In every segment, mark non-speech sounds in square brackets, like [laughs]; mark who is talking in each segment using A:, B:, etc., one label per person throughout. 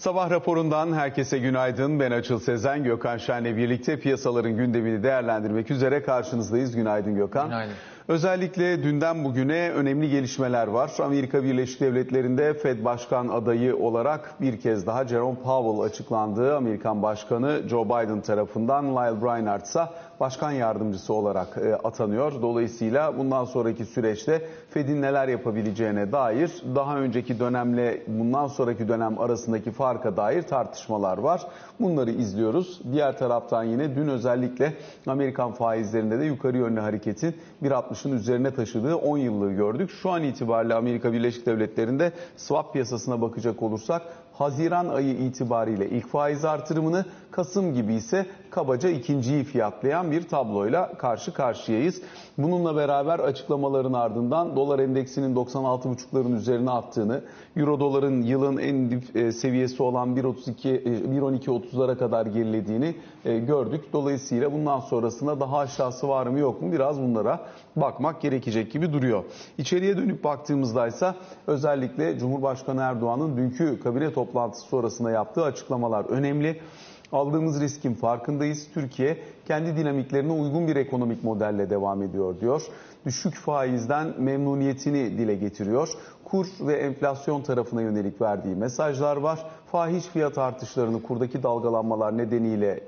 A: Sabah raporundan herkese günaydın. Ben Açıl Sezen, Gökhan Şen'le birlikte piyasaların gündemini değerlendirmek üzere karşınızdayız. Günaydın Gökhan.
B: Günaydın.
A: Özellikle dünden bugüne önemli gelişmeler var. Amerika Birleşik Devletleri'nde Fed Başkan adayı olarak bir kez daha Jerome Powell açıklandı. Amerikan Başkanı Joe Biden tarafından Lyle Brainard ise başkan yardımcısı olarak e, atanıyor. Dolayısıyla bundan sonraki süreçte Fed'in neler yapabileceğine dair daha önceki dönemle bundan sonraki dönem arasındaki farka dair tartışmalar var. Bunları izliyoruz. Diğer taraftan yine dün özellikle Amerikan faizlerinde de yukarı yönlü hareketin 1.60'ın üzerine taşıdığı 10 yıllığı gördük. Şu an itibariyle Amerika Birleşik Devletleri'nde swap piyasasına bakacak olursak Haziran ayı itibariyle ilk faiz artırımını, Kasım gibi ise kabaca ikinciyi fiyatlayan bir tabloyla karşı karşıyayız. Bununla beraber açıklamaların ardından dolar endeksinin 96,5'ların üzerine attığını, euro doların yılın en dip e, seviyesi olan 1.32 1.12.30'lara kadar gerilediğini e, gördük. Dolayısıyla bundan sonrasında daha aşağısı var mı yok mu biraz bunlara bakmak gerekecek gibi duruyor. İçeriye dönüp baktığımızda ise özellikle Cumhurbaşkanı Erdoğan'ın dünkü kabine toplantısı sonrasında yaptığı açıklamalar önemli. Aldığımız riskin farkındayız. Türkiye kendi dinamiklerine uygun bir ekonomik modelle devam ediyor diyor. Düşük faizden memnuniyetini dile getiriyor. Kur ve enflasyon tarafına yönelik verdiği mesajlar var. Fahiş fiyat artışlarını kurdaki dalgalanmalar nedeniyle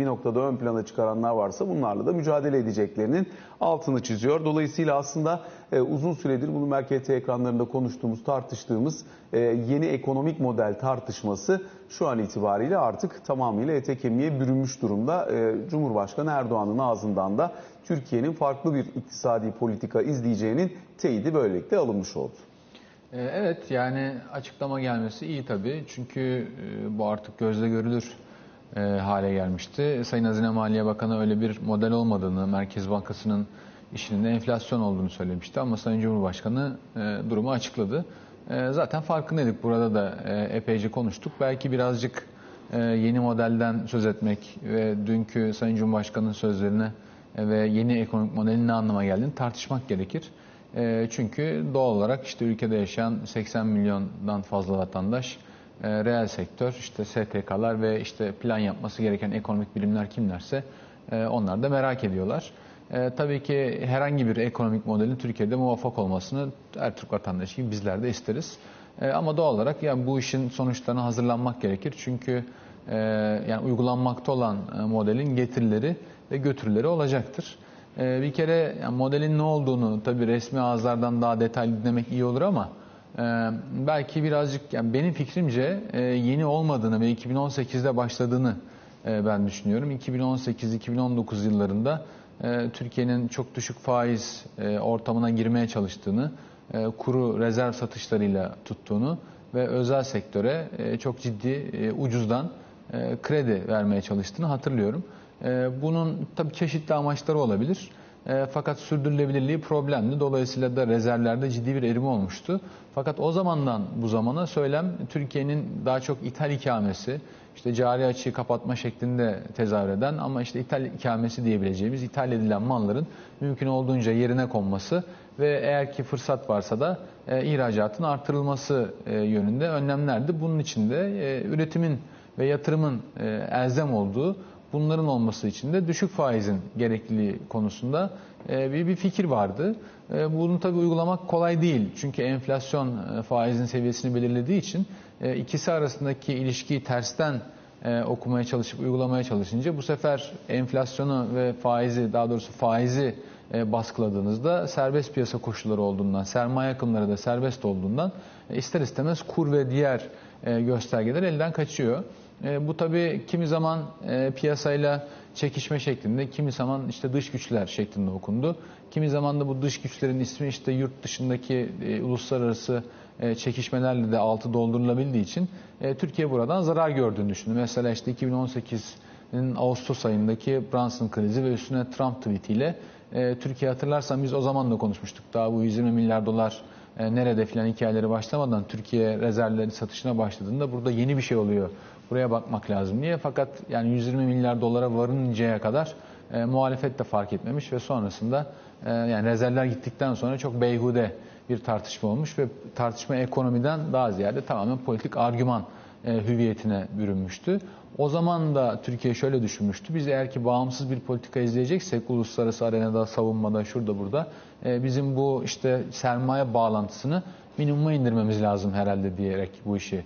A: bir noktada ön plana çıkaranlar varsa bunlarla da mücadele edeceklerinin altını çiziyor. Dolayısıyla aslında uzun süredir bunu Merkez ekranlarında konuştuğumuz, tartıştığımız yeni ekonomik model tartışması şu an itibariyle artık tamamıyla ete kemiğe bürünmüş durumda. Cumhurbaşkanı Erdoğan'ın ağzından da Türkiye'nin farklı bir iktisadi politika izleyeceğinin teyidi böylelikle alınmış oldu.
B: Evet yani açıklama gelmesi iyi tabii. Çünkü bu artık gözle görülür hale gelmişti. Sayın Hazine Maliye Bakanı öyle bir model olmadığını, Merkez Bankası'nın işinin enflasyon olduğunu söylemişti. Ama Sayın Cumhurbaşkanı durumu açıkladı. Zaten farkındaydık. Burada da epeyce konuştuk. Belki birazcık yeni modelden söz etmek ve dünkü Sayın Cumhurbaşkanı'nın sözlerine ve yeni ekonomik modelin ne anlama geldiğini tartışmak gerekir. Çünkü doğal olarak işte ülkede yaşayan 80 milyondan fazla vatandaş, reel sektör, işte STK'lar ve işte plan yapması gereken ekonomik bilimler kimlerse onlar da merak ediyorlar. Tabii ki herhangi bir ekonomik modelin Türkiye'de muvaffak olmasını her Türk vatandaşı gibi bizler de isteriz. Ama doğal olarak yani bu işin sonuçlarına hazırlanmak gerekir. Çünkü yani uygulanmakta olan modelin getirileri ve götürüleri olacaktır. Bir kere modelin ne olduğunu tabii resmi ağızlardan daha detaylı dinlemek iyi olur ama belki birazcık yani benim fikrimce yeni olmadığını ve 2018'de başladığını ben düşünüyorum. 2018-2019 yıllarında Türkiye'nin çok düşük faiz ortamına girmeye çalıştığını, kuru rezerv satışlarıyla tuttuğunu ve özel sektöre çok ciddi ucuzdan kredi vermeye çalıştığını hatırlıyorum. Bunun tabii çeşitli amaçları olabilir. Fakat sürdürülebilirliği problemli. Dolayısıyla da rezervlerde ciddi bir erime olmuştu. Fakat o zamandan bu zamana söylem Türkiye'nin daha çok ithal ikamesi, işte cari açığı kapatma şeklinde tezahür eden ama işte ithal ikamesi diyebileceğimiz ithal edilen malların mümkün olduğunca yerine konması ve eğer ki fırsat varsa da e, ihracatın artırılması e, yönünde önlemlerdi. Bunun için de e, üretimin ve yatırımın e, elzem olduğu bunların olması için de düşük faizin gerekliliği konusunda bir, bir fikir vardı. Bunu tabii uygulamak kolay değil. Çünkü enflasyon faizin seviyesini belirlediği için ikisi arasındaki ilişkiyi tersten okumaya çalışıp uygulamaya çalışınca bu sefer enflasyonu ve faizi daha doğrusu faizi baskıladığınızda serbest piyasa koşulları olduğundan, sermaye akımları da serbest olduğundan ister istemez kur ve diğer göstergeler elden kaçıyor. E, bu tabii kimi zaman e, piyasayla çekişme şeklinde, kimi zaman işte dış güçler şeklinde okundu. Kimi zaman da bu dış güçlerin ismi işte yurt dışındaki e, uluslararası e, çekişmelerle de altı doldurulabildiği için e, Türkiye buradan zarar gördüğünü düşündü. Mesela işte 2018'in Ağustos ayındaki Brunson krizi ve üstüne Trump tweetiyle e, Türkiye hatırlarsan biz o zaman da konuşmuştuk. Daha bu 120 milyar dolar e, nerede filan hikayeleri başlamadan Türkiye rezervleri satışına başladığında burada yeni bir şey oluyor. Buraya bakmak lazım diye. Fakat yani 120 milyar dolara varıncaya kadar e, muhalefet de fark etmemiş ve sonrasında e, yani rezervler gittikten sonra çok beyhude bir tartışma olmuş ve tartışma ekonomiden daha ziyade tamamen politik argüman e, hüviyetine bürünmüştü. O zaman da Türkiye şöyle düşünmüştü. Biz eğer ki bağımsız bir politika izleyeceksek uluslararası arenada, savunmada, şurada burada e, bizim bu işte sermaye bağlantısını minimuma indirmemiz lazım herhalde diyerek bu işi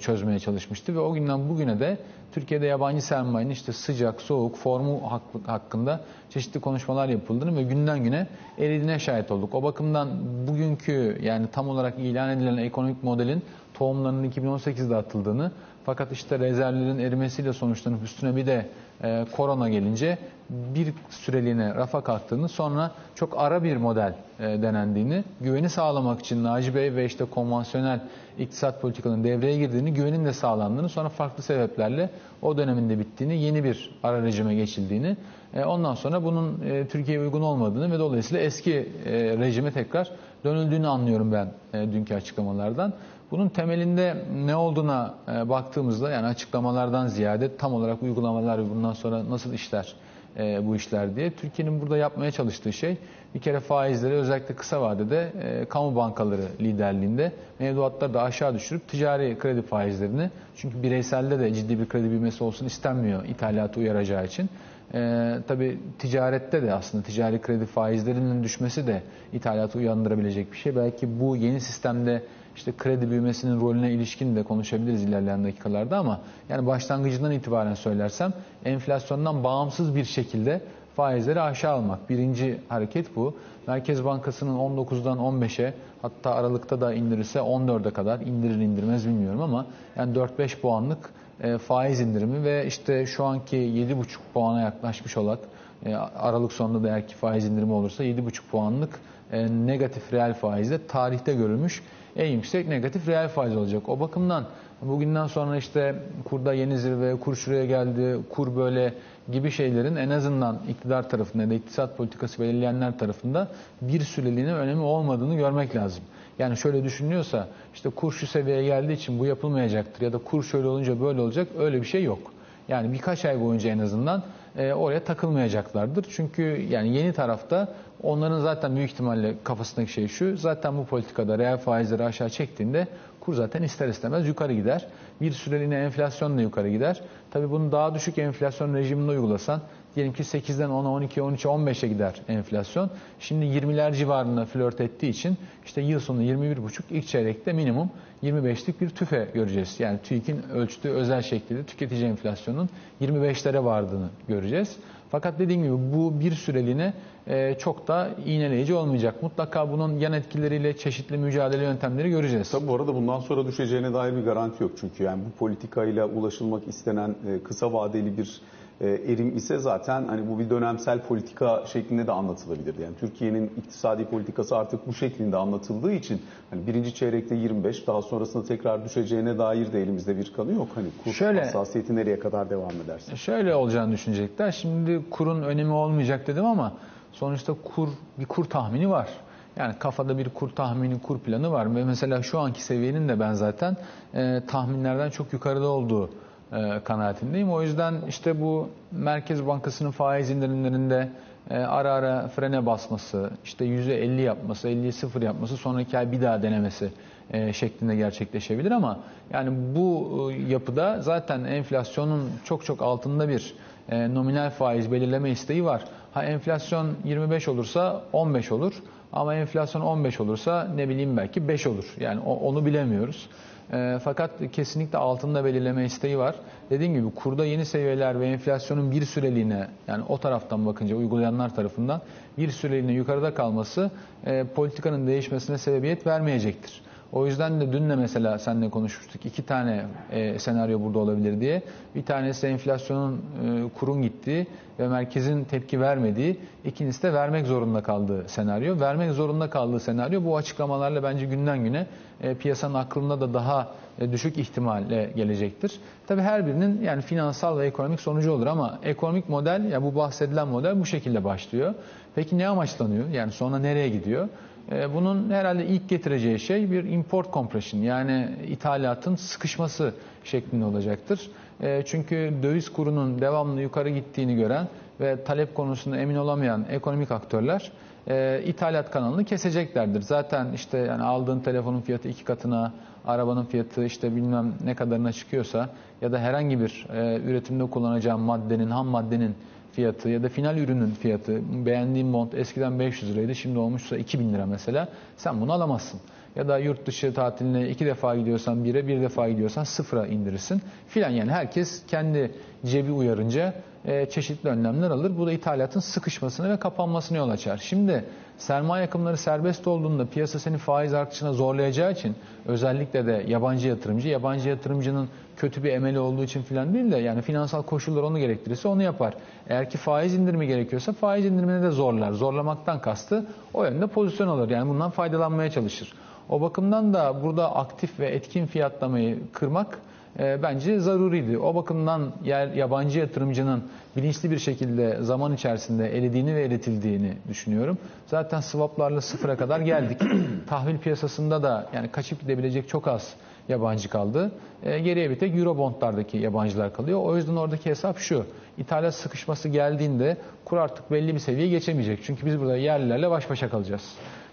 B: çözmeye çalışmıştı ve o günden bugüne de Türkiye'de yabancı sermayenin işte sıcak, soğuk, formu hakkında çeşitli konuşmalar yapıldığını ve günden güne eridiğine şahit olduk. O bakımdan bugünkü yani tam olarak ilan edilen ekonomik modelin tohumlarının 2018'de atıldığını fakat işte rezervlerin erimesiyle sonuçlanıp üstüne bir de e, korona gelince bir süreliğine rafa kalktığını sonra çok ara bir model e, denendiğini, güveni sağlamak için Naci Bey ve işte konvansiyonel iktisat politikanın devreye girdiğini, güvenin de sağlandığını sonra farklı sebeplerle o döneminde bittiğini, yeni bir ara rejime geçildiğini, e, ondan sonra bunun e, Türkiye'ye uygun olmadığını ve dolayısıyla eski e, rejime tekrar dönüldüğünü anlıyorum ben e, dünkü açıklamalardan. Bunun temelinde ne olduğuna e, baktığımızda yani açıklamalardan ziyade tam olarak uygulamalar bundan sonra nasıl işler e, bu işler diye. Türkiye'nin burada yapmaya çalıştığı şey bir kere faizleri özellikle kısa vadede e, kamu bankaları liderliğinde mevduatları da aşağı düşürüp ticari kredi faizlerini çünkü bireyselde de ciddi bir kredi büyümesi olsun istenmiyor ithalatı uyaracağı için. E, tabii ticarette de aslında ticari kredi faizlerinin düşmesi de ithalatı uyandırabilecek bir şey. Belki bu yeni sistemde işte kredi büyümesinin rolüne ilişkin de konuşabiliriz ilerleyen dakikalarda ama yani başlangıcından itibaren söylersem enflasyondan bağımsız bir şekilde faizleri aşağı almak. Birinci hareket bu. Merkez Bankası'nın 19'dan 15'e hatta Aralık'ta da indirirse 14'e kadar indirir indirmez bilmiyorum ama yani 4-5 puanlık e, faiz indirimi ve işte şu anki 7,5 puana yaklaşmış olan e, Aralık sonunda da eğer ki faiz indirimi olursa 7,5 puanlık e, negatif reel faizde tarihte görülmüş en yüksek negatif reel faiz olacak. O bakımdan bugünden sonra işte kurda yeni zirve, kur şuraya geldi, kur böyle gibi şeylerin en azından iktidar tarafında ya da iktisat politikası belirleyenler tarafında bir süreliğine önemi olmadığını görmek lazım. Yani şöyle düşünüyorsa işte kur şu seviyeye geldiği için bu yapılmayacaktır ya da kur şöyle olunca böyle olacak öyle bir şey yok. Yani birkaç ay boyunca en azından e, oraya takılmayacaklardır. Çünkü yani yeni tarafta onların zaten büyük ihtimalle kafasındaki şey şu. Zaten bu politikada reel faizleri aşağı çektiğinde kur zaten ister istemez yukarı gider. Bir süreliğine enflasyon da yukarı gider. Tabi bunu daha düşük enflasyon rejiminde uygulasan diyelim ki 8'den 10'a 12'ye 13'e 15'e gider enflasyon. Şimdi 20'ler civarında flört ettiği için işte yıl sonu 21,5 ilk çeyrekte minimum 25'lik bir tüfe göreceğiz. Yani TÜİK'in ölçtüğü özel şekilde tüketici enflasyonun 25'lere vardığını göreceğiz. Fakat dediğim gibi bu bir süreliğine e, çok da iğneleyici olmayacak. Mutlaka bunun yan etkileriyle çeşitli mücadele yöntemleri göreceğiz.
A: Tabii bu arada bundan sonra düşeceğine dair bir garanti yok. Çünkü yani bu politikayla ulaşılmak istenen e, kısa vadeli bir erim ise zaten hani bu bir dönemsel politika şeklinde de anlatılabilir. Yani Türkiye'nin iktisadi politikası artık bu şeklinde anlatıldığı için hani birinci çeyrekte 25 daha sonrasında tekrar düşeceğine dair de elimizde bir kanı yok. Hani kur şöyle, hassasiyeti nereye kadar devam ederse.
B: Şöyle olacağını düşünecekler. Şimdi kurun önemi olmayacak dedim ama sonuçta kur bir kur tahmini var. Yani kafada bir kur tahmini, kur planı var ve mesela şu anki seviyenin de ben zaten e, tahminlerden çok yukarıda olduğu e, kanaatindeyim. O yüzden işte bu Merkez Bankası'nın faiz indirimlerinde e, ara ara frene basması, işte %50 yapması, 50'ye 0 yapması, sonraki ay bir daha denemesi e, şeklinde gerçekleşebilir ama yani bu yapıda zaten enflasyonun çok çok altında bir nominal faiz belirleme isteği var. Ha enflasyon 25 olursa 15 olur ama enflasyon 15 olursa ne bileyim belki 5 olur. Yani onu bilemiyoruz. E, fakat kesinlikle altında belirleme isteği var. Dediğim gibi kurda yeni seviyeler ve enflasyonun bir süreliğine yani o taraftan bakınca uygulayanlar tarafından bir süreliğine yukarıda kalması e, politikanın değişmesine sebebiyet vermeyecektir. O yüzden de dün de mesela seninle konuşmuştuk. iki tane e, senaryo burada olabilir diye. Bir tanesi enflasyonun e, kurun gittiği ve merkezin tepki vermediği. İkincisi de vermek zorunda kaldığı senaryo. Vermek zorunda kaldığı senaryo bu açıklamalarla bence günden güne e, piyasanın aklında da daha e, düşük ihtimalle gelecektir. Tabii her birinin yani finansal ve ekonomik sonucu olur ama ekonomik model ya bu bahsedilen model bu şekilde başlıyor. Peki ne amaçlanıyor? Yani sonra nereye gidiyor? E, bunun herhalde ilk getireceği şey bir import compression yani ithalatın sıkışması şeklinde olacaktır. E, çünkü döviz kurunun devamlı yukarı gittiğini gören ve talep konusunda emin olamayan ekonomik aktörler e, ithalat kanalını keseceklerdir. Zaten işte yani aldığın telefonun fiyatı iki katına, arabanın fiyatı işte bilmem ne kadarına çıkıyorsa ya da herhangi bir e, üretimde kullanacağın maddenin, ham maddenin fiyatı ya da final ürünün fiyatı beğendiğin mont eskiden 500 liraydı şimdi olmuşsa 2000 lira mesela sen bunu alamazsın. Ya da yurt dışı tatiline iki defa gidiyorsan bire bir defa gidiyorsan sıfıra indirirsin filan yani herkes kendi cebi uyarınca e, çeşitli önlemler alır. Bu da ithalatın sıkışmasını ve kapanmasını yol açar. Şimdi sermaye akımları serbest olduğunda piyasa seni faiz artışına zorlayacağı için özellikle de yabancı yatırımcı, yabancı yatırımcının kötü bir emeli olduğu için filan değil de yani finansal koşullar onu gerektirirse onu yapar. Eğer ki faiz indirimi gerekiyorsa faiz indirimini de zorlar. Zorlamaktan kastı o yönde pozisyon alır. Yani bundan faydalanmaya çalışır. O bakımdan da burada aktif ve etkin fiyatlamayı kırmak e, bence zaruriydi. O bakımdan yer, yabancı yatırımcının bilinçli bir şekilde zaman içerisinde elediğini ve eritildiğini düşünüyorum. Zaten swaplarla sıfıra kadar geldik. [clears throat] Tahvil piyasasında da yani kaçıp gidebilecek çok az yabancı kaldı. E, geriye bir tek Eurobondlardaki yabancılar kalıyor. O yüzden oradaki hesap şu. İthalat sıkışması geldiğinde kur artık belli bir seviyeye geçemeyecek. Çünkü biz burada yerlilerle baş başa kalacağız.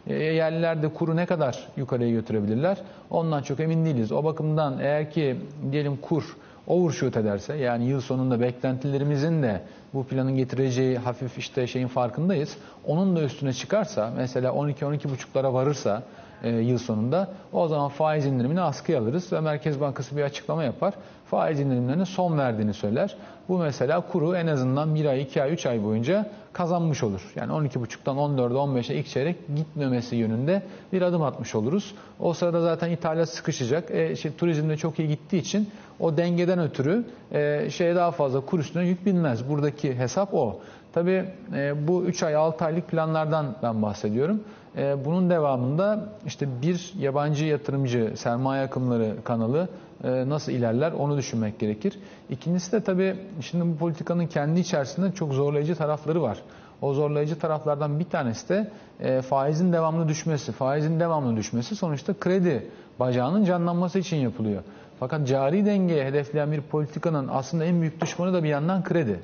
B: E, yerliler de kuru ne kadar yukarıya götürebilirler? Ondan çok emin değiliz. O bakımdan eğer ki diyelim kur overshoot ederse yani yıl sonunda beklentilerimizin de bu planın getireceği hafif işte şeyin farkındayız. Onun da üstüne çıkarsa mesela 12-12,5'lara varırsa e, yıl sonunda o zaman faiz indirimini askıya alırız ve Merkez Bankası bir açıklama yapar. Faiz indirimlerine son verdiğini söyler. Bu mesela kuru en azından 1 ay, 2 ay, 3 ay boyunca kazanmış olur. Yani 12,5'tan 14'e 15'e ilk çeyrek gitmemesi yönünde bir adım atmış oluruz. O sırada zaten ithalat sıkışacak. E, şey, turizmde çok iyi gittiği için o dengeden ötürü e, şeye daha fazla kur üstüne yük binmez. Buradaki hesap o. Tabii e, bu 3 ay 6 aylık planlardan ben bahsediyorum. E, bunun devamında işte bir yabancı yatırımcı sermaye akımları kanalı e, nasıl ilerler onu düşünmek gerekir. İkincisi de tabii şimdi bu politikanın kendi içerisinde çok zorlayıcı tarafları var. O zorlayıcı taraflardan bir tanesi de e, faizin devamlı düşmesi. Faizin devamlı düşmesi sonuçta kredi bacağının canlanması için yapılıyor. Fakat cari dengeye hedefleyen bir politikanın aslında en büyük düşmanı da bir yandan kredi.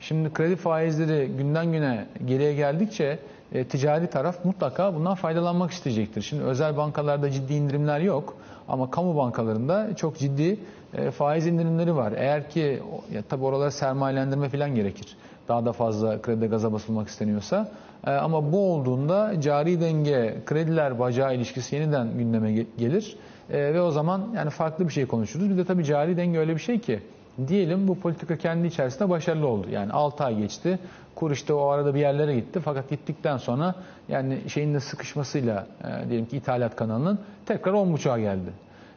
B: Şimdi kredi faizleri günden güne geriye geldikçe e, ticari taraf mutlaka bundan faydalanmak isteyecektir. Şimdi özel bankalarda ciddi indirimler yok ama kamu bankalarında çok ciddi e, faiz indirimleri var. Eğer ki ya tabi oralara sermayelendirme falan gerekir. Daha da fazla kredi gaza basılmak isteniyorsa. E, ama bu olduğunda cari denge krediler bacağı ilişkisi yeniden gündeme gelir. E, ve o zaman yani farklı bir şey konuşuruz. Bir de tabii cari denge öyle bir şey ki diyelim bu politika kendi içerisinde başarılı oldu. Yani 6 ay geçti. Kur işte o arada bir yerlere gitti. Fakat gittikten sonra yani şeyin de sıkışmasıyla e, diyelim ki ithalat kanalının tekrar 10.5'a geldi.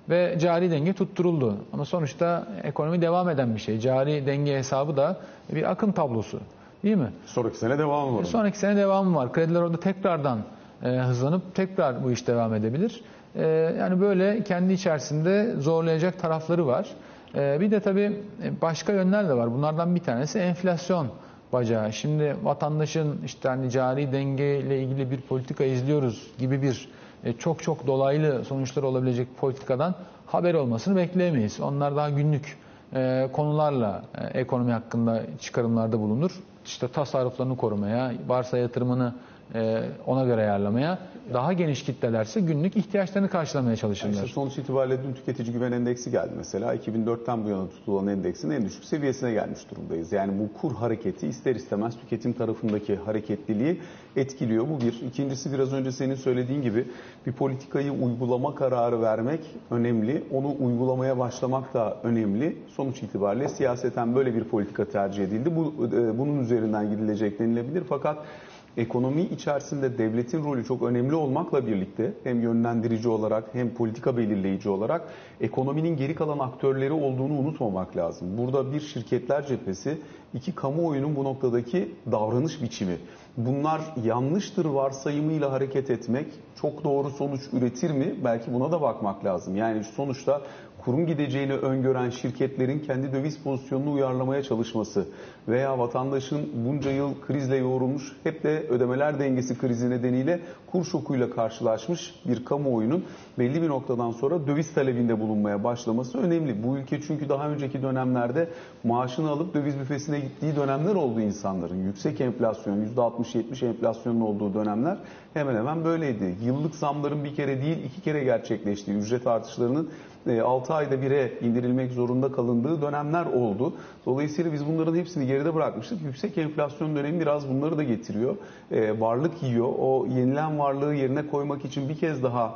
B: Ve cari denge tutturuldu. Ama sonuçta ekonomi devam eden bir şey. Cari denge hesabı da bir akım tablosu. Değil mi?
A: Sonraki sene devamı var.
B: Sonraki sene devamı var. Krediler orada tekrardan e, hızlanıp tekrar bu iş devam edebilir. E, yani böyle kendi içerisinde zorlayacak tarafları var. E, bir de tabii başka yönler de var. Bunlardan bir tanesi enflasyon bacağı. Şimdi vatandaşın işte hani cari denge ile ilgili bir politika izliyoruz gibi bir e, çok çok dolaylı sonuçlar olabilecek politikadan haber olmasını bekleyemeyiz. Onlar daha günlük e, konularla e, ekonomi hakkında çıkarımlarda bulunur. İşte tasarruflarını korumaya, varsa yatırımını ona göre ayarlamaya, daha geniş kitlelerse günlük ihtiyaçlarını karşılamaya çalışırlar. Yani
A: sonuç itibariyle dün tüketici güven endeksi geldi mesela. 2004'ten bu yana tutulan endeksin en düşük seviyesine gelmiş durumdayız. Yani bu kur hareketi ister istemez tüketim tarafındaki hareketliliği etkiliyor. Bu bir. İkincisi biraz önce senin söylediğin gibi bir politikayı uygulama kararı vermek önemli. Onu uygulamaya başlamak da önemli. Sonuç itibariyle siyaseten böyle bir politika tercih edildi. Bu, bunun üzerinden gidilecek denilebilir. Fakat ekonomi içerisinde devletin rolü çok önemli olmakla birlikte hem yönlendirici olarak hem politika belirleyici olarak ekonominin geri kalan aktörleri olduğunu unutmamak lazım. Burada bir şirketler cephesi, iki kamuoyunun bu noktadaki davranış biçimi. Bunlar yanlıştır varsayımıyla hareket etmek çok doğru sonuç üretir mi? Belki buna da bakmak lazım. Yani sonuçta kurum gideceğini öngören şirketlerin kendi döviz pozisyonunu uyarlamaya çalışması veya vatandaşın bunca yıl krizle yoğrulmuş hep de ödemeler dengesi krizi nedeniyle kur şokuyla karşılaşmış bir kamuoyunun belli bir noktadan sonra döviz talebinde bulunmaya başlaması önemli. Bu ülke çünkü daha önceki dönemlerde maaşını alıp döviz büfesine gittiği dönemler oldu insanların. Yüksek enflasyon, %60-70 enflasyonun olduğu dönemler hemen hemen böyleydi. Yıllık zamların bir kere değil iki kere gerçekleştiği, ücret artışlarının 6 ayda bire indirilmek zorunda kalındığı dönemler oldu. Dolayısıyla biz bunların hepsini geride bırakmıştık. Yüksek enflasyon dönemi biraz bunları da getiriyor. Varlık yiyor. O yenilen varlığı yerine koymak için bir kez daha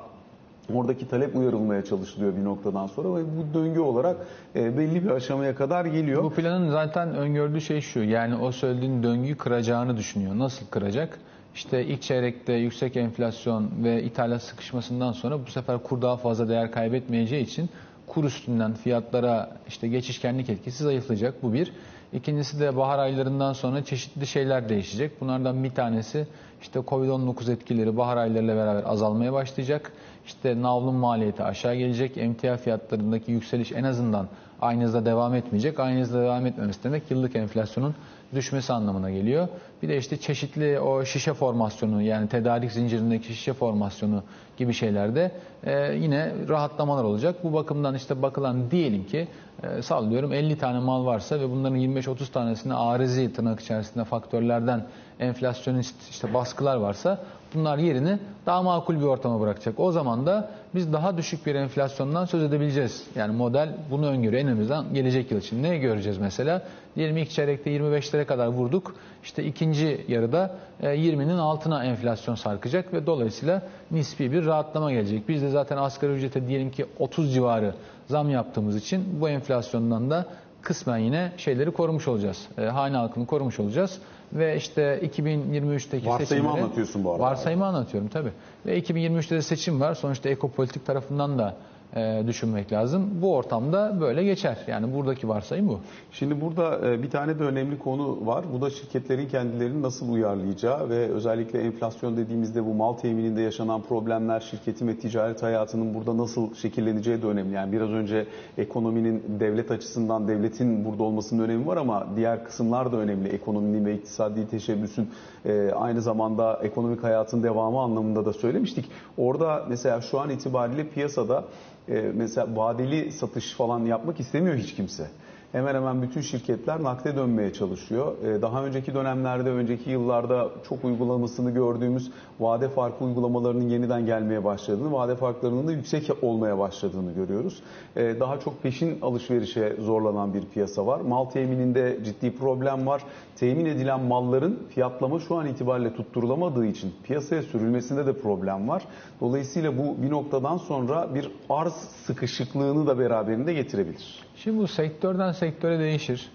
A: Oradaki talep uyarılmaya çalışılıyor bir noktadan sonra ve bu döngü olarak belli bir aşamaya kadar geliyor.
B: Bu planın zaten öngördüğü şey şu. Yani o söylediğin döngüyü kıracağını düşünüyor. Nasıl kıracak? İşte ilk çeyrekte yüksek enflasyon ve ithalat sıkışmasından sonra bu sefer kur daha fazla değer kaybetmeyeceği için kur üstünden fiyatlara işte geçişkenlik etkisi zayıflayacak. Bu bir. İkincisi de bahar aylarından sonra çeşitli şeyler değişecek. Bunlardan bir tanesi işte Covid-19 etkileri bahar aylarıyla beraber azalmaya başlayacak. İşte navlun maliyeti aşağı gelecek. Emtia fiyatlarındaki yükseliş en azından aynı hızda devam etmeyecek. Aynı hızda devam etmemesi demek yıllık enflasyonun düşmesi anlamına geliyor. Bir de işte çeşitli o şişe formasyonu yani tedarik zincirindeki şişe formasyonu gibi şeylerde e, yine rahatlamalar olacak. Bu bakımdan işte bakılan diyelim ki e, sallıyorum 50 tane mal varsa ve bunların 25-30 tanesinde arizi tırnak içerisinde faktörlerden enflasyonist işte baskılar varsa bunlar yerini daha makul bir ortama bırakacak. O zaman da biz daha düşük bir enflasyondan söz edebileceğiz. Yani model bunu öngörüyor. En azından gelecek yıl için ne göreceğiz mesela? Diyelim ilk çeyrekte 25'lere kadar vurduk. İşte ikinci yarıda 20'nin altına enflasyon sarkacak ve dolayısıyla nispi bir rahatlama gelecek. Biz de zaten asgari ücrete diyelim ki 30 civarı zam yaptığımız için bu enflasyondan da kısmen yine şeyleri korumuş olacağız. E, hane halkını korumuş olacağız. Ve işte 2023'teki
A: Varsayımı
B: seçimleri...
A: anlatıyorsun bu arada.
B: Varsayımı anlatıyorum tabii. Ve 2023'te de seçim var. Sonuçta ekopolitik tarafından da e, düşünmek lazım. Bu ortamda böyle geçer. Yani buradaki varsayım bu.
A: Şimdi burada e, bir tane de önemli konu var. Bu da şirketlerin kendilerini nasıl uyarlayacağı ve özellikle enflasyon dediğimizde bu mal temininde yaşanan problemler şirketin ve ticaret hayatının burada nasıl şekilleneceği de önemli. Yani biraz önce ekonominin devlet açısından devletin burada olmasının önemi var ama diğer kısımlar da önemli. Ekonominin ve iktisadi teşebbüsün e, aynı zamanda ekonomik hayatın devamı anlamında da söylemiştik. Orada mesela şu an itibariyle piyasada e, mesela vadeli satış falan yapmak istemiyor hiç kimse. Hemen hemen bütün şirketler nakde dönmeye çalışıyor. E, daha önceki dönemlerde, önceki yıllarda çok uygulamasını gördüğümüz vade farkı uygulamalarının yeniden gelmeye başladığını, vade farklarının da yüksek olmaya başladığını görüyoruz. E, daha çok peşin alışverişe zorlanan bir piyasa var. Mal temininde ciddi problem var. Temin edilen malların fiyatlama şu an itibariyle tutturulamadığı için piyasaya sürülmesinde de problem var. Dolayısıyla bu bir noktadan sonra bir arz sıkışıklığını da beraberinde getirebilir.
B: Şimdi bu sektörden sektöre değişir.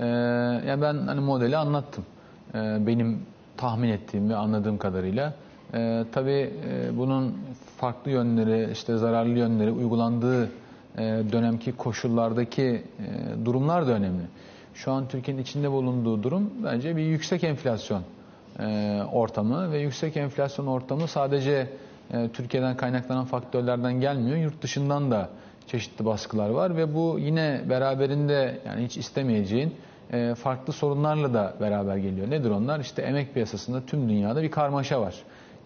B: Ee, yani ben hani modeli anlattım. Ee, benim tahmin ettiğim ve anladığım kadarıyla. Ee, tabii e, bunun farklı yönleri, işte zararlı yönleri uygulandığı e, dönemki koşullardaki e, durumlar da önemli. Şu an Türkiye'nin içinde bulunduğu durum bence bir yüksek enflasyon e, ortamı ve yüksek enflasyon ortamı sadece e, Türkiye'den kaynaklanan faktörlerden gelmiyor. Yurt dışından da çeşitli baskılar var ve bu yine beraberinde yani hiç istemeyeceğin e, farklı sorunlarla da beraber geliyor. Nedir onlar? İşte emek piyasasında tüm dünyada bir karmaşa var.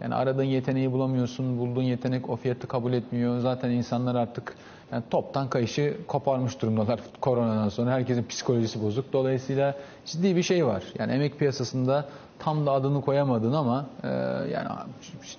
B: Yani aradığın yeteneği bulamıyorsun, bulduğun yetenek o fiyatı kabul etmiyor. Zaten insanlar artık yani toptan kayışı koparmış durumdalar [laughs] koronadan sonra. Herkesin psikolojisi bozuk. Dolayısıyla ciddi bir şey var. Yani emek piyasasında tam da adını koyamadın ama e, yani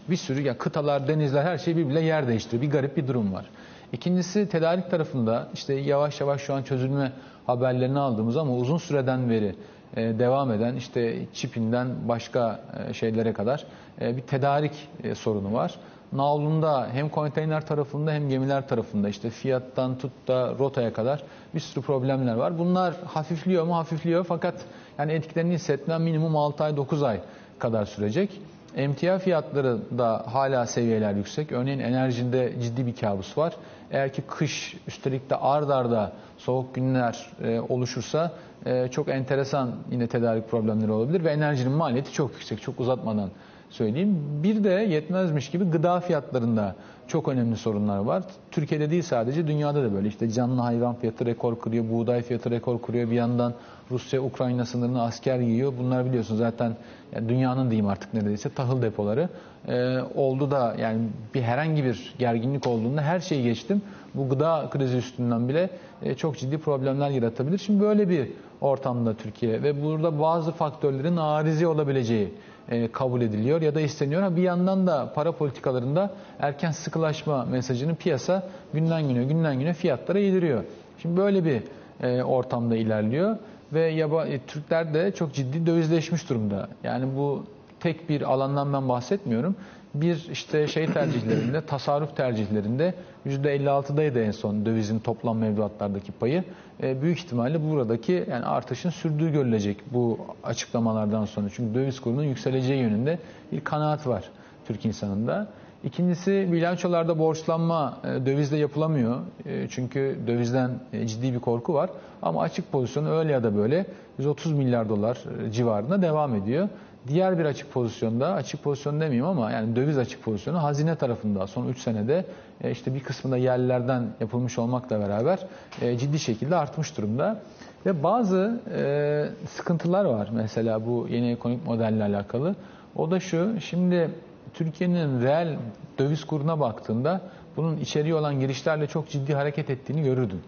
B: bir sürü ya kıtalar, denizler her şey birbirine yer değiştiriyor. Bir garip bir durum var. İkincisi tedarik tarafında işte yavaş yavaş şu an çözülme haberlerini aldığımız ama uzun süreden beri e, devam eden işte çipinden başka e, şeylere kadar e, bir tedarik sorunu var. Navlunda hem konteyner tarafında hem gemiler tarafında işte fiyattan tut da rotaya kadar bir sürü problemler var. Bunlar hafifliyor mu? Hafifliyor fakat yani etkilerini hissetmem minimum 6 ay 9 ay kadar sürecek. Emtia fiyatları da hala seviyeler yüksek. Örneğin enerjinde ciddi bir kabus var. Eğer ki kış üstelik de ard arda soğuk günler e, oluşursa e, çok enteresan yine tedarik problemleri olabilir ve enerjinin maliyeti çok yüksek. Çok uzatmadan söyleyeyim. Bir de yetmezmiş gibi gıda fiyatlarında çok önemli sorunlar var. Türkiye'de değil sadece dünyada da böyle. İşte canlı hayvan fiyatı rekor kırıyor, buğday fiyatı rekor kırıyor. Bir yandan Rusya Ukrayna sınırına asker yiyor. Bunlar biliyorsun zaten yani dünyanın diyeyim artık neredeyse tahıl depoları ee, oldu da yani bir herhangi bir gerginlik olduğunda her şeyi geçtim. Bu gıda krizi üstünden bile e, çok ciddi problemler yaratabilir. Şimdi böyle bir ortamda Türkiye ve burada bazı faktörlerin arizi olabileceği e, kabul ediliyor ya da isteniyor. bir yandan da para politikalarında erken sıkılaşma mesajını piyasa günden güne günden güne fiyatlara yediriyor. Şimdi böyle bir e, ortamda ilerliyor ve yaba, Türkler de çok ciddi dövizleşmiş durumda. Yani bu tek bir alandan ben bahsetmiyorum. Bir işte şey tercihlerinde, [clears throat] tasarruf tercihlerinde %56'daydı en son dövizin toplam mevduatlardaki payı. E, büyük ihtimalle buradaki yani artışın sürdüğü görülecek bu açıklamalardan sonra. Çünkü döviz kurunun yükseleceği yönünde bir kanaat var Türk insanında. İkincisi bilançolarda borçlanma e, dövizle yapılamıyor. E, çünkü dövizden e, ciddi bir korku var. Ama açık pozisyon öyle ya da böyle 130 milyar dolar civarında devam ediyor. Diğer bir açık pozisyonda, açık pozisyon demeyeyim ama yani döviz açık pozisyonu hazine tarafında son 3 senede e, işte bir kısmında yerlilerden yapılmış olmakla beraber e, ciddi şekilde artmış durumda. Ve bazı e, sıkıntılar var mesela bu yeni ekonomik modelle alakalı. O da şu, şimdi Türkiye'nin reel döviz kuruna baktığında bunun içeriği olan girişlerle çok ciddi hareket ettiğini görürdün.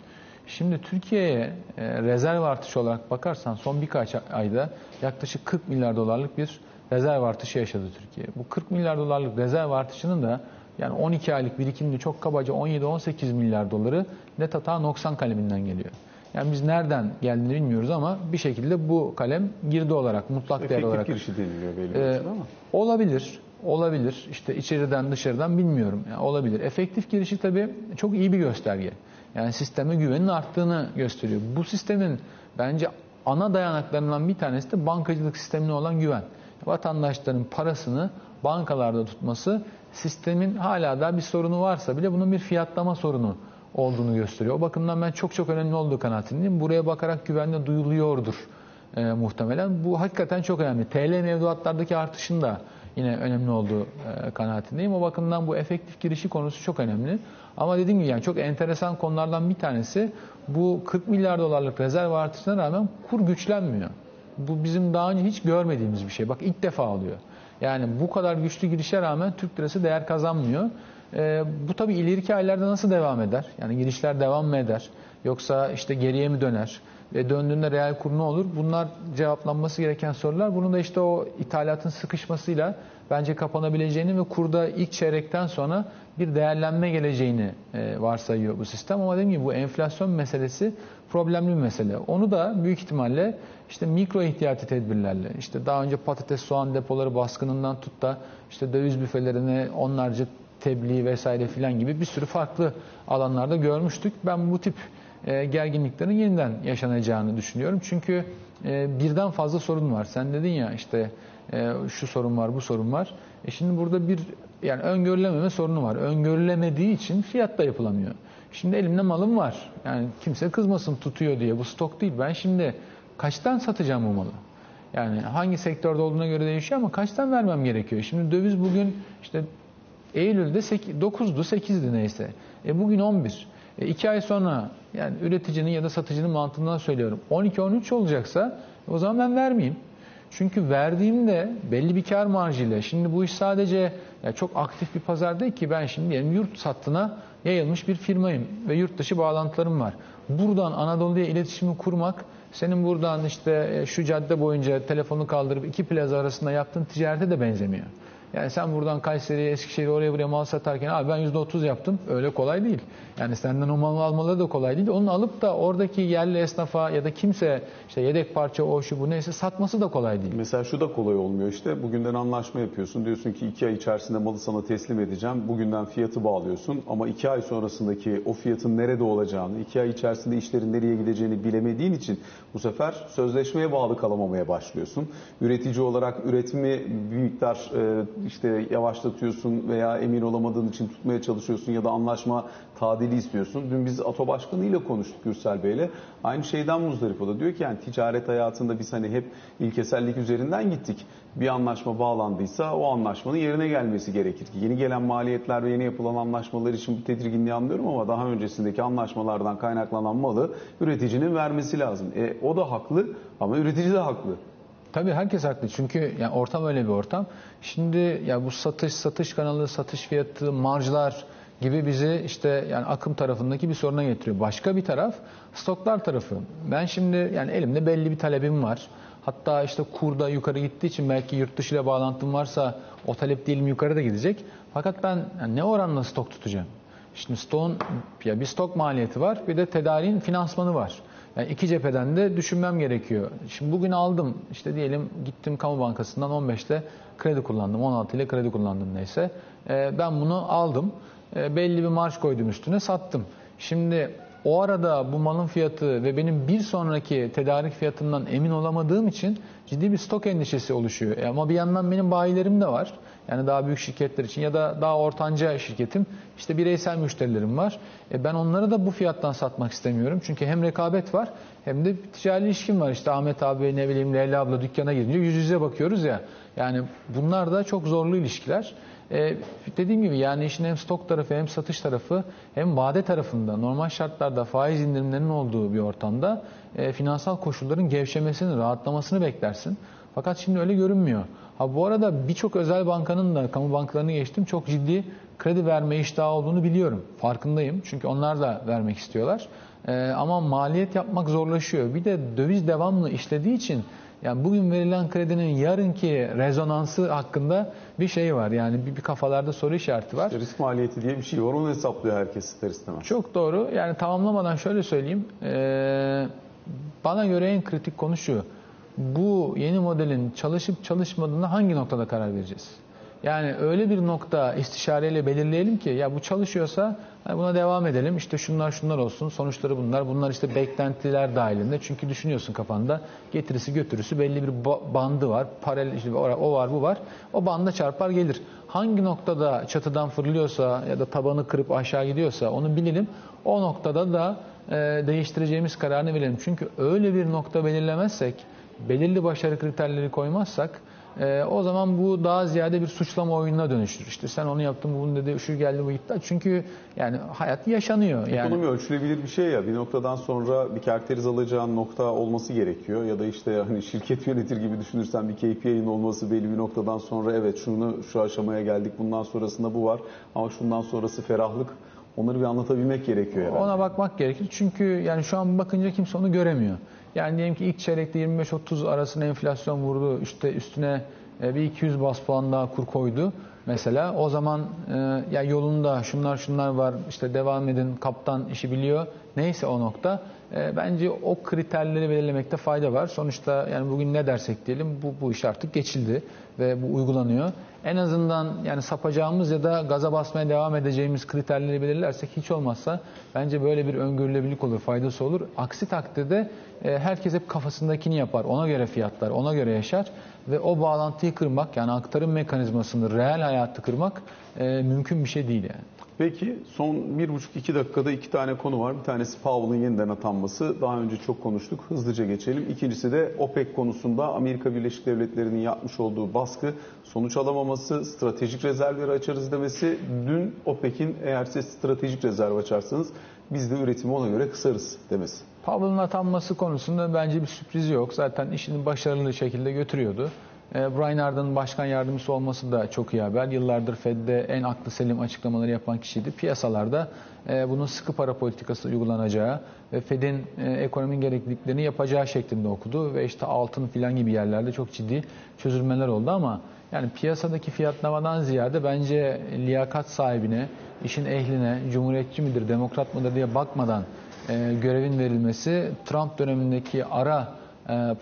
B: Şimdi Türkiye'ye e, rezerv artışı olarak bakarsan son birkaç ayda yaklaşık 40 milyar dolarlık bir rezerv artışı yaşadı Türkiye. Bu 40 milyar dolarlık rezerv artışının da yani 12 aylık birikimli çok kabaca 17-18 milyar doları net hata 90 kaleminden geliyor. Yani biz nereden geldiğini bilmiyoruz ama bir şekilde bu kalem girdi olarak, mutlak
A: Efektif
B: değer olarak.
A: girişi deniliyor belli ee, ama.
B: Olabilir, olabilir. İşte içeriden dışarıdan bilmiyorum. Yani olabilir. Efektif girişi tabii çok iyi bir gösterge. Yani sisteme güvenin arttığını gösteriyor. Bu sistemin bence ana dayanaklarından bir tanesi de bankacılık sistemine olan güven. Vatandaşların parasını bankalarda tutması sistemin hala da bir sorunu varsa bile bunun bir fiyatlama sorunu olduğunu gösteriyor. O bakımdan ben çok çok önemli olduğu kanaatindeyim. Buraya bakarak güvenle duyuluyordur e, muhtemelen. Bu hakikaten çok önemli. TL mevduatlardaki artışın da yine önemli olduğu e, kanaatindeyim. O bakımdan bu efektif girişi konusu çok önemli. Ama dediğim gibi yani çok enteresan konulardan bir tanesi bu 40 milyar dolarlık rezerv artışına rağmen kur güçlenmiyor. Bu bizim daha önce hiç görmediğimiz bir şey. Bak ilk defa oluyor. Yani bu kadar güçlü girişe rağmen Türk lirası değer kazanmıyor. E, bu tabii ileriki aylarda nasıl devam eder? Yani girişler devam mı eder? Yoksa işte geriye mi döner? Ve döndüğünde reel kur ne olur? Bunlar cevaplanması gereken sorular. Bunu da işte o ithalatın sıkışmasıyla bence kapanabileceğini ve kurda ilk çeyrekten sonra bir değerlenme geleceğini e, varsayıyor bu sistem. Ama dediğim gibi bu enflasyon meselesi problemli bir mesele. Onu da büyük ihtimalle işte mikro ihtiyati tedbirlerle, işte daha önce patates, soğan depoları baskınından tut da işte döviz büfelerine onlarca tebliğ vesaire filan gibi bir sürü farklı alanlarda görmüştük. Ben bu tip e, gerginliklerin yeniden yaşanacağını düşünüyorum. Çünkü e, birden fazla sorun var. Sen dedin ya işte e, şu sorun var, bu sorun var. E şimdi burada bir yani öngörülememe sorunu var. Öngörülemediği için fiyat da yapılamıyor. Şimdi elimde malım var. Yani kimse kızmasın tutuyor diye. Bu stok değil. Ben şimdi kaçtan satacağım bu malı? Yani hangi sektörde olduğuna göre değişiyor ama kaçtan vermem gerekiyor? Şimdi döviz bugün işte Eylül'de 9'du 8'di neyse. E bugün 11. E iki ay sonra yani üreticinin ya da satıcının mantığından söylüyorum. 12-13 olacaksa o zaman ben vermeyeyim. Çünkü verdiğimde belli bir kar marjıyla şimdi bu iş sadece yani çok aktif bir pazar değil ki ben şimdi diyelim yurt sattına yayılmış bir firmayım ve yurt dışı bağlantılarım var. Buradan Anadolu'ya iletişimi kurmak senin buradan işte e, şu cadde boyunca telefonu kaldırıp iki plaza arasında yaptığın ticarete de benzemiyor. Yani sen buradan Kayseri'ye, Eskişehir'e oraya buraya mal satarken abi ben %30 yaptım. Öyle kolay değil. Yani senden o malı almaları da kolay değil. Onu alıp da oradaki yerli esnafa ya da kimse işte yedek parça o şu bu neyse satması da kolay değil.
A: Mesela şu da kolay olmuyor işte. Bugünden anlaşma yapıyorsun. Diyorsun ki iki ay içerisinde malı sana teslim edeceğim. Bugünden fiyatı bağlıyorsun. Ama iki ay sonrasındaki o fiyatın nerede olacağını, iki ay içerisinde işlerin nereye gideceğini bilemediğin için bu sefer sözleşmeye bağlı kalamamaya başlıyorsun. Üretici olarak üretimi bir miktar e, işte yavaşlatıyorsun veya emin olamadığın için tutmaya çalışıyorsun ya da anlaşma tadili istiyorsun. Dün biz ATO Başkanı ile konuştuk Gürsel Bey'le. Aynı şeyden muzdarip o da. Diyor ki yani ticaret hayatında biz hani hep ilkesellik üzerinden gittik. Bir anlaşma bağlandıysa o anlaşmanın yerine gelmesi gerekir ki. Yeni gelen maliyetler ve yeni yapılan anlaşmalar için bu tedirginliği anlıyorum ama daha öncesindeki anlaşmalardan kaynaklanan malı üreticinin vermesi lazım. E, o da haklı ama üretici de haklı.
B: Tabii herkes haklı çünkü yani ortam öyle bir ortam. Şimdi ya bu satış, satış kanalı, satış fiyatı, marjlar gibi bizi işte yani akım tarafındaki bir soruna getiriyor. Başka bir taraf stoklar tarafı. Ben şimdi yani elimde belli bir talebim var. Hatta işte kurda yukarı gittiği için belki yurt dışı ile bağlantım varsa o talep diyelim yukarı da gidecek. Fakat ben yani ne oranla stok tutacağım? Şimdi stokun ya bir stok maliyeti var bir de tedariğin finansmanı var. Yani iki cepheden de düşünmem gerekiyor. Şimdi bugün aldım işte diyelim gittim kamu bankasından 15'te kredi kullandım 16 ile kredi kullandım neyse. Ee, ben bunu aldım e, belli bir marş koydum üstüne sattım. Şimdi o arada bu malın fiyatı ve benim bir sonraki tedarik fiyatından emin olamadığım için ciddi bir stok endişesi oluşuyor. Ama bir yandan benim bayilerim de var. Yani daha büyük şirketler için ya da daha ortanca şirketim. işte bireysel müşterilerim var. E ben onları da bu fiyattan satmak istemiyorum. Çünkü hem rekabet var hem de ticari ilişkim var. İşte Ahmet abi ne bileyim Leyla abla dükkana girince yüz yüze bakıyoruz ya. Yani bunlar da çok zorlu ilişkiler. Ee, dediğim gibi yani işin hem stok tarafı hem satış tarafı hem vade tarafında normal şartlarda faiz indirimlerinin olduğu bir ortamda e, finansal koşulların gevşemesini, rahatlamasını beklersin. Fakat şimdi öyle görünmüyor. Ha bu arada birçok özel bankanın da kamu bankalarını geçtim çok ciddi kredi verme iştahı olduğunu biliyorum. Farkındayım. Çünkü onlar da vermek istiyorlar. Ee, ama maliyet yapmak zorlaşıyor. Bir de döviz devamlı işlediği için yani bugün verilen kredinin yarınki rezonansı hakkında bir şey var. Yani bir, bir kafalarda soru işareti var.
A: İşte risk maliyeti diye bir şey var. Onu hesaplıyor herkes ister istemez.
B: Çok doğru. Yani tamamlamadan şöyle söyleyeyim. Ee, bana göre en kritik konu şu. Bu yeni modelin çalışıp çalışmadığına hangi noktada karar vereceğiz? Yani öyle bir nokta istişareyle belirleyelim ki ya bu çalışıyorsa buna devam edelim. İşte şunlar şunlar olsun. Sonuçları bunlar. Bunlar işte beklentiler dahilinde. Çünkü düşünüyorsun kafanda getirisi götürüsü belli bir bandı var. Paralel işte o var bu var. O banda çarpar gelir. Hangi noktada çatıdan fırlıyorsa ya da tabanı kırıp aşağı gidiyorsa onu bilelim. O noktada da değiştireceğimiz kararını verelim. Çünkü öyle bir nokta belirlemezsek, belirli başarı kriterleri koymazsak e, o zaman bu daha ziyade bir suçlama oyununa dönüşür. İşte sen onu yaptın, bunu dedi, şu geldi, bu gitti. Çünkü yani hayat yaşanıyor. Yani.
A: Ekonomi ölçülebilir bir şey ya. Bir noktadan sonra bir karakteriz alacağın nokta olması gerekiyor. Ya da işte hani şirket yönetir gibi düşünürsen bir KPI'nin olması belli bir noktadan sonra evet şunu şu aşamaya geldik, bundan sonrasında bu var. Ama şundan sonrası ferahlık. Onları bir anlatabilmek gerekiyor herhalde.
B: Ona bakmak gerekir. Çünkü yani şu an bakınca kimse onu göremiyor. Yani diyelim ki ilk çeyrekte 25-30 arasında enflasyon vurdu. İşte üstüne e, bir 200 bas puan daha kur koydu. Mesela o zaman e, ya yolunda şunlar şunlar var işte devam edin kaptan işi biliyor. Neyse o nokta. E, bence o kriterleri belirlemekte fayda var. Sonuçta yani bugün ne dersek diyelim bu, bu iş artık geçildi ve bu uygulanıyor. En azından yani sapacağımız ya da gaza basmaya devam edeceğimiz kriterleri belirlersek hiç olmazsa bence böyle bir öngörülebilirlik olur, faydası olur. Aksi takdirde e, herkes hep kafasındakini yapar. Ona göre fiyatlar, ona göre yaşar ve o bağlantıyı kırmak yani aktarım mekanizmasını reel hayatı kırmak e, mümkün bir şey değil yani.
A: Peki son bir buçuk iki dakikada iki tane konu var. Bir tanesi Powell'ın yeniden atanması. Daha önce çok konuştuk. Hızlıca geçelim. İkincisi de OPEC konusunda Amerika Birleşik Devletleri'nin yapmış olduğu baskı, sonuç alamaması, stratejik rezervleri açarız demesi. Dün OPEC'in eğer siz stratejik rezerv açarsanız biz de üretimi ona göre kısarız demesi.
B: Powell'ın atanması konusunda bence bir sürpriz yok. Zaten işini başarılı şekilde götürüyordu. E, Brian Arda'nın başkan yardımcısı olması da çok iyi haber. Yıllardır Fed'de en aklı selim açıklamaları yapan kişiydi. Piyasalarda e, bunun sıkı para politikası uygulanacağı ve Fed'in e, ekonomi gerekliliklerini yapacağı şeklinde okudu. Ve işte altın filan gibi yerlerde çok ciddi çözülmeler oldu ama yani piyasadaki fiyatlamadan ziyade bence liyakat sahibine, işin ehline, cumhuriyetçi midir, demokrat mıdır diye bakmadan görevin verilmesi Trump dönemindeki ara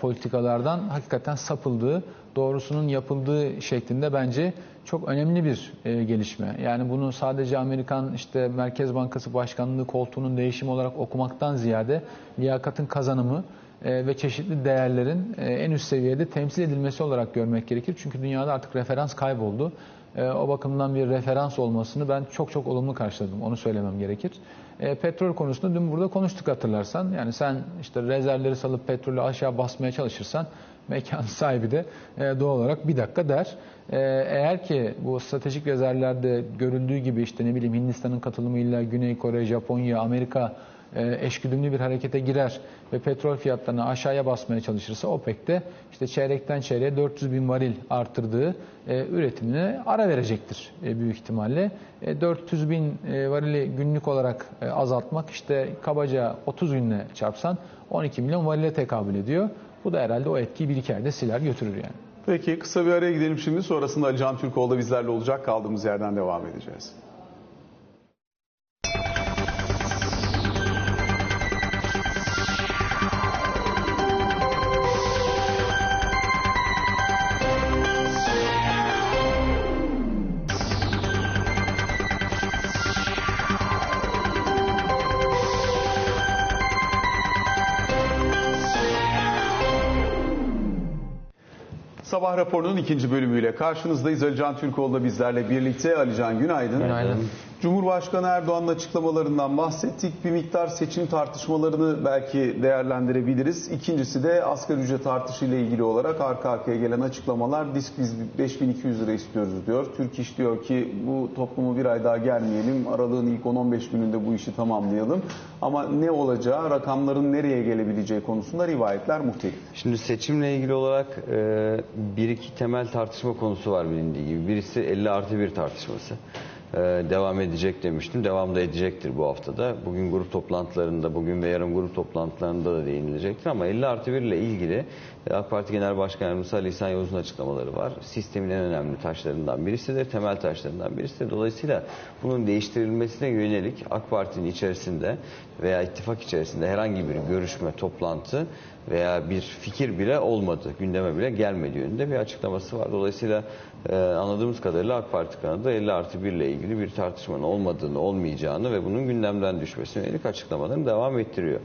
B: politikalardan hakikaten sapıldığı doğrusunun yapıldığı şeklinde bence çok önemli bir e, gelişme. Yani bunu sadece Amerikan işte Merkez Bankası Başkanlığı koltuğunun değişimi olarak okumaktan ziyade liyakatın kazanımı e, ve çeşitli değerlerin e, en üst seviyede temsil edilmesi olarak görmek gerekir. Çünkü dünyada artık referans kayboldu. E, o bakımdan bir referans olmasını ben çok çok olumlu karşıladım. Onu söylemem gerekir. E, petrol konusunda dün burada konuştuk hatırlarsan. Yani sen işte rezervleri salıp petrolü aşağı basmaya çalışırsan [laughs] mekan sahibi de e, doğal olarak bir dakika der. Eğer ki bu stratejik rezervlerde görüldüğü gibi işte ne bileyim Hindistan'ın katılımıyla Güney Kore, Japonya, Amerika eşgüdümlü bir harekete girer ve petrol fiyatlarını aşağıya basmaya çalışırsa OPEC de işte çeyrekten çeyreğe 400 bin varil arttırdığı e, üretimine ara verecektir e, büyük ihtimalle. E, 400 bin e, varili günlük olarak e, azaltmak işte kabaca 30 günle çarpsan 12 milyon varile tekabül ediyor. Bu da herhalde o etkiyi bir iki ayda siler götürür yani.
A: Peki kısa bir araya gidelim şimdi. Sonrasında Ali Can Türkoğlu bizlerle olacak. Kaldığımız yerden devam edeceğiz. Sabah raporunun ikinci bölümüyle karşınızdayız. Ali Can Türkoğlu da bizlerle birlikte. Ali Can günaydın.
B: Günaydın.
A: Cumhurbaşkanı Erdoğan'ın açıklamalarından bahsettik. Bir miktar seçim tartışmalarını belki değerlendirebiliriz. İkincisi de asgari ücret artışıyla ilgili olarak arka arkaya gelen açıklamalar. Disk biz 5200 lira istiyoruz diyor. Türk İş diyor ki bu toplumu bir ay daha gelmeyelim. Aralığın ilk 10-15 gününde bu işi tamamlayalım. Ama ne olacağı, rakamların nereye gelebileceği konusunda rivayetler muhtelif.
C: Şimdi seçimle ilgili olarak e, bir iki temel tartışma konusu var bilindiği gibi. Birisi 50 artı 1 tartışması. E, devam edecek demiştim. Devam da edecektir bu haftada. Bugün grup toplantılarında, bugün ve yarın grup toplantılarında da değinilecektir. Ama 50 artı 1 ile ilgili e, AK Parti Genel Başkan Yardımcısı Ali İhsan Yavuz'un açıklamaları var. Sistemin en önemli taşlarından birisidir, temel taşlarından birisidir. Dolayısıyla bunun değiştirilmesine yönelik AK Parti'nin içerisinde veya ittifak içerisinde herhangi bir görüşme, toplantı veya bir fikir bile olmadı, gündeme bile gelmedi yönünde bir açıklaması var. Dolayısıyla e, anladığımız kadarıyla AK Parti kanadı 50 artı 1 ile ilgili bir tartışmanın olmadığını, olmayacağını ve bunun gündemden düşmesine yönelik açıklamalarını devam ettiriyor.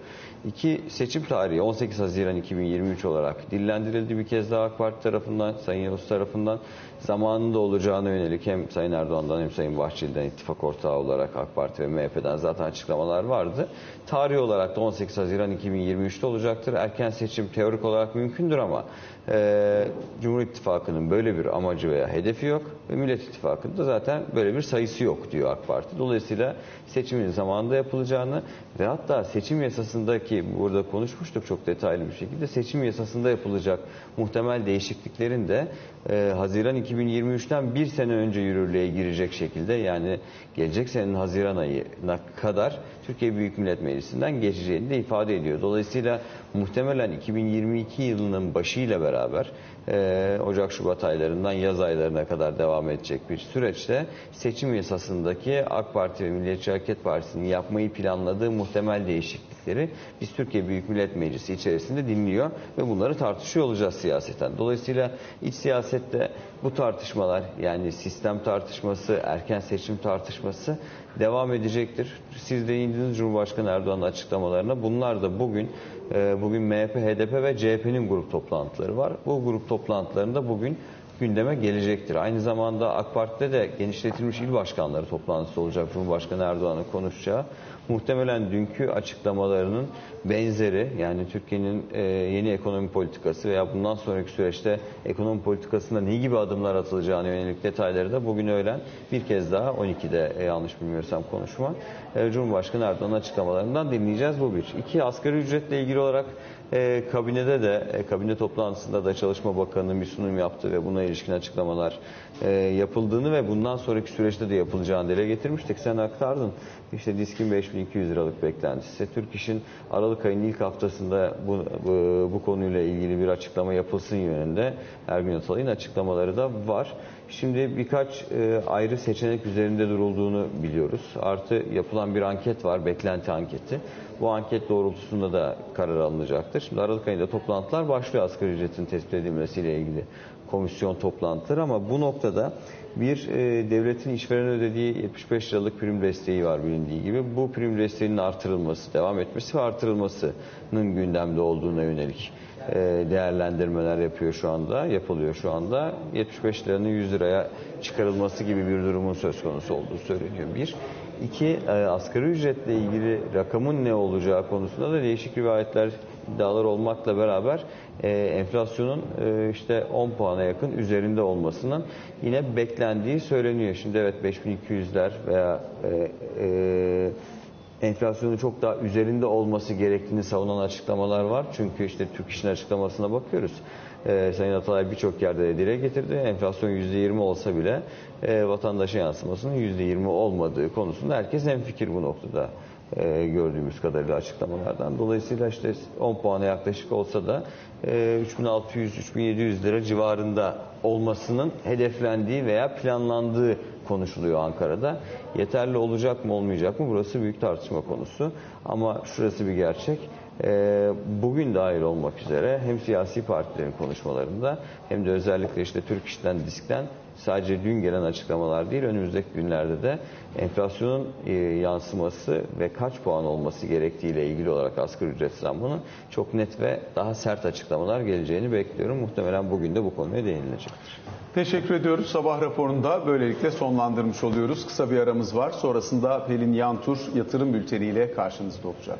C: İki seçim tarihi 18 Haziran 2023 olarak dillendirildi bir kez daha AK Parti tarafından, Sayın Yavuz tarafından zamanında olacağına yönelik hem Sayın Erdoğan'dan hem Sayın Bahçeli'den ittifak ortağı olarak AK Parti ve MHP'den zaten açıklamalar vardı. Tarih olarak da 18 Haziran 2023'te olacaktır. Erken seçim teorik olarak mümkündür ama e, Cumhur İttifakı'nın böyle bir amacı veya hedefi yok ve Millet İttifakı'nın da zaten böyle bir sayısı yok diyor AK Parti. Dolayısıyla seçimin zamanında yapılacağını ve hatta seçim yasasındaki burada konuşmuştuk çok detaylı bir şekilde seçim yasasında yapılacak muhtemel değişikliklerin de e, Haziran 2023'ten bir sene önce yürürlüğe girecek şekilde yani gelecek senenin Haziran ayına kadar Türkiye Büyük Millet Meclisi'nden geçeceğini de ifade ediyor. Dolayısıyla muhtemelen 2022 yılının başıyla beraber e, Ocak-Şubat aylarından yaz aylarına kadar devam edecek bir süreçte seçim yasasındaki AK Parti ve Milliyetçi Hareket Partisi'nin yapmayı planladığı muhtemel değişiklikleri biz Türkiye Büyük Millet Meclisi içerisinde dinliyor ve bunları tartışıyor olacağız siyaseten. Dolayısıyla iç siyasette bu tartışmalar yani sistem tartışması, erken seçim tartışması devam edecektir. Siz de indiniz Cumhurbaşkanı Erdoğan'ın açıklamalarına. Bunlar da bugün e, bugün MHP, HDP ve CHP'nin grup toplantıları var. Bu grup toplantılarında bugün gündeme gelecektir. Aynı zamanda AK Parti'de de genişletilmiş il başkanları toplantısı olacak Cumhurbaşkanı Erdoğan'ın konuşacağı. Muhtemelen dünkü açıklamalarının benzeri yani Türkiye'nin e, yeni ekonomi politikası veya bundan sonraki süreçte ekonomi politikasında ne gibi adımlar atılacağına yönelik detayları da bugün öğlen bir kez daha 12'de e, yanlış bilmiyorsam konuşma e, Cumhurbaşkanı Erdoğan'ın açıklamalarından dinleyeceğiz bu bir. İki asgari ücretle ilgili olarak e, kabinede de e, kabine toplantısında da Çalışma Bakanı'nın bir sunum yaptı ve buna ilişkin açıklamalar e, yapıldığını ve bundan sonraki süreçte de yapılacağını dile getirmiştik. Sen aktardın. İşte diskin 5200 liralık beklentisi. Türk İş'in Aralık ayının ilk haftasında bu, bu, bu konuyla ilgili bir açıklama yapılsın yönünde Ergün Atalay'ın açıklamaları da var. Şimdi birkaç e, ayrı seçenek üzerinde durulduğunu biliyoruz. Artı yapılan bir anket var, beklenti anketi. Bu anket doğrultusunda da karar alınacaktır. Şimdi Aralık ayında toplantılar başlıyor asgari ücretin tespit edilmesiyle ilgili komisyon toplantıları ama bu noktada Bir, e, devletin işveren ödediği 75 liralık prim desteği var bilindiği gibi. Bu prim desteğinin artırılması, devam etmesi ve artırılmasının gündemde olduğuna yönelik e, değerlendirmeler yapıyor şu anda, yapılıyor şu anda. 75 liranın 100 liraya çıkarılması gibi bir durumun söz konusu olduğu söyleniyor. Bir. İki, e, asgari ücretle ilgili rakamın ne olacağı konusunda da değişik rivayetler, iddialar olmakla beraber e, enflasyonun e, işte 10 puana yakın üzerinde olmasının yine beklendiği söyleniyor. Şimdi evet 5200'ler veya e, e, enflasyonun çok daha üzerinde olması gerektiğini savunan açıklamalar var. Çünkü işte Türk İş'in açıklamasına bakıyoruz. Ee, Sayın Atalay birçok yerde de dile getirdi. Enflasyon %20 olsa bile e, vatandaşa yansımasının %20 olmadığı konusunda herkes hemfikir bu noktada e, gördüğümüz kadarıyla açıklamalardan. Dolayısıyla işte 10 puana yaklaşık olsa da e, 3600-3700 lira civarında olmasının hedeflendiği veya planlandığı konuşuluyor Ankara'da. Yeterli olacak mı olmayacak mı burası büyük tartışma konusu. Ama şurası bir gerçek. Ee, bugün dahil olmak üzere hem siyasi partilerin konuşmalarında hem de özellikle işte Türk İş'ten, DİSK'ten sadece dün gelen açıklamalar değil önümüzdeki günlerde de enflasyonun e, yansıması ve kaç puan olması gerektiğiyle ilgili olarak asgari ücret zammının çok net ve daha sert açıklamalar geleceğini bekliyorum. Muhtemelen bugün de bu konuya değinilecektir.
A: Teşekkür ediyoruz. Sabah raporunu da böylelikle sonlandırmış oluyoruz. Kısa bir aramız var. Sonrasında Pelin Yantur yatırım bülteniyle karşınızda olacak.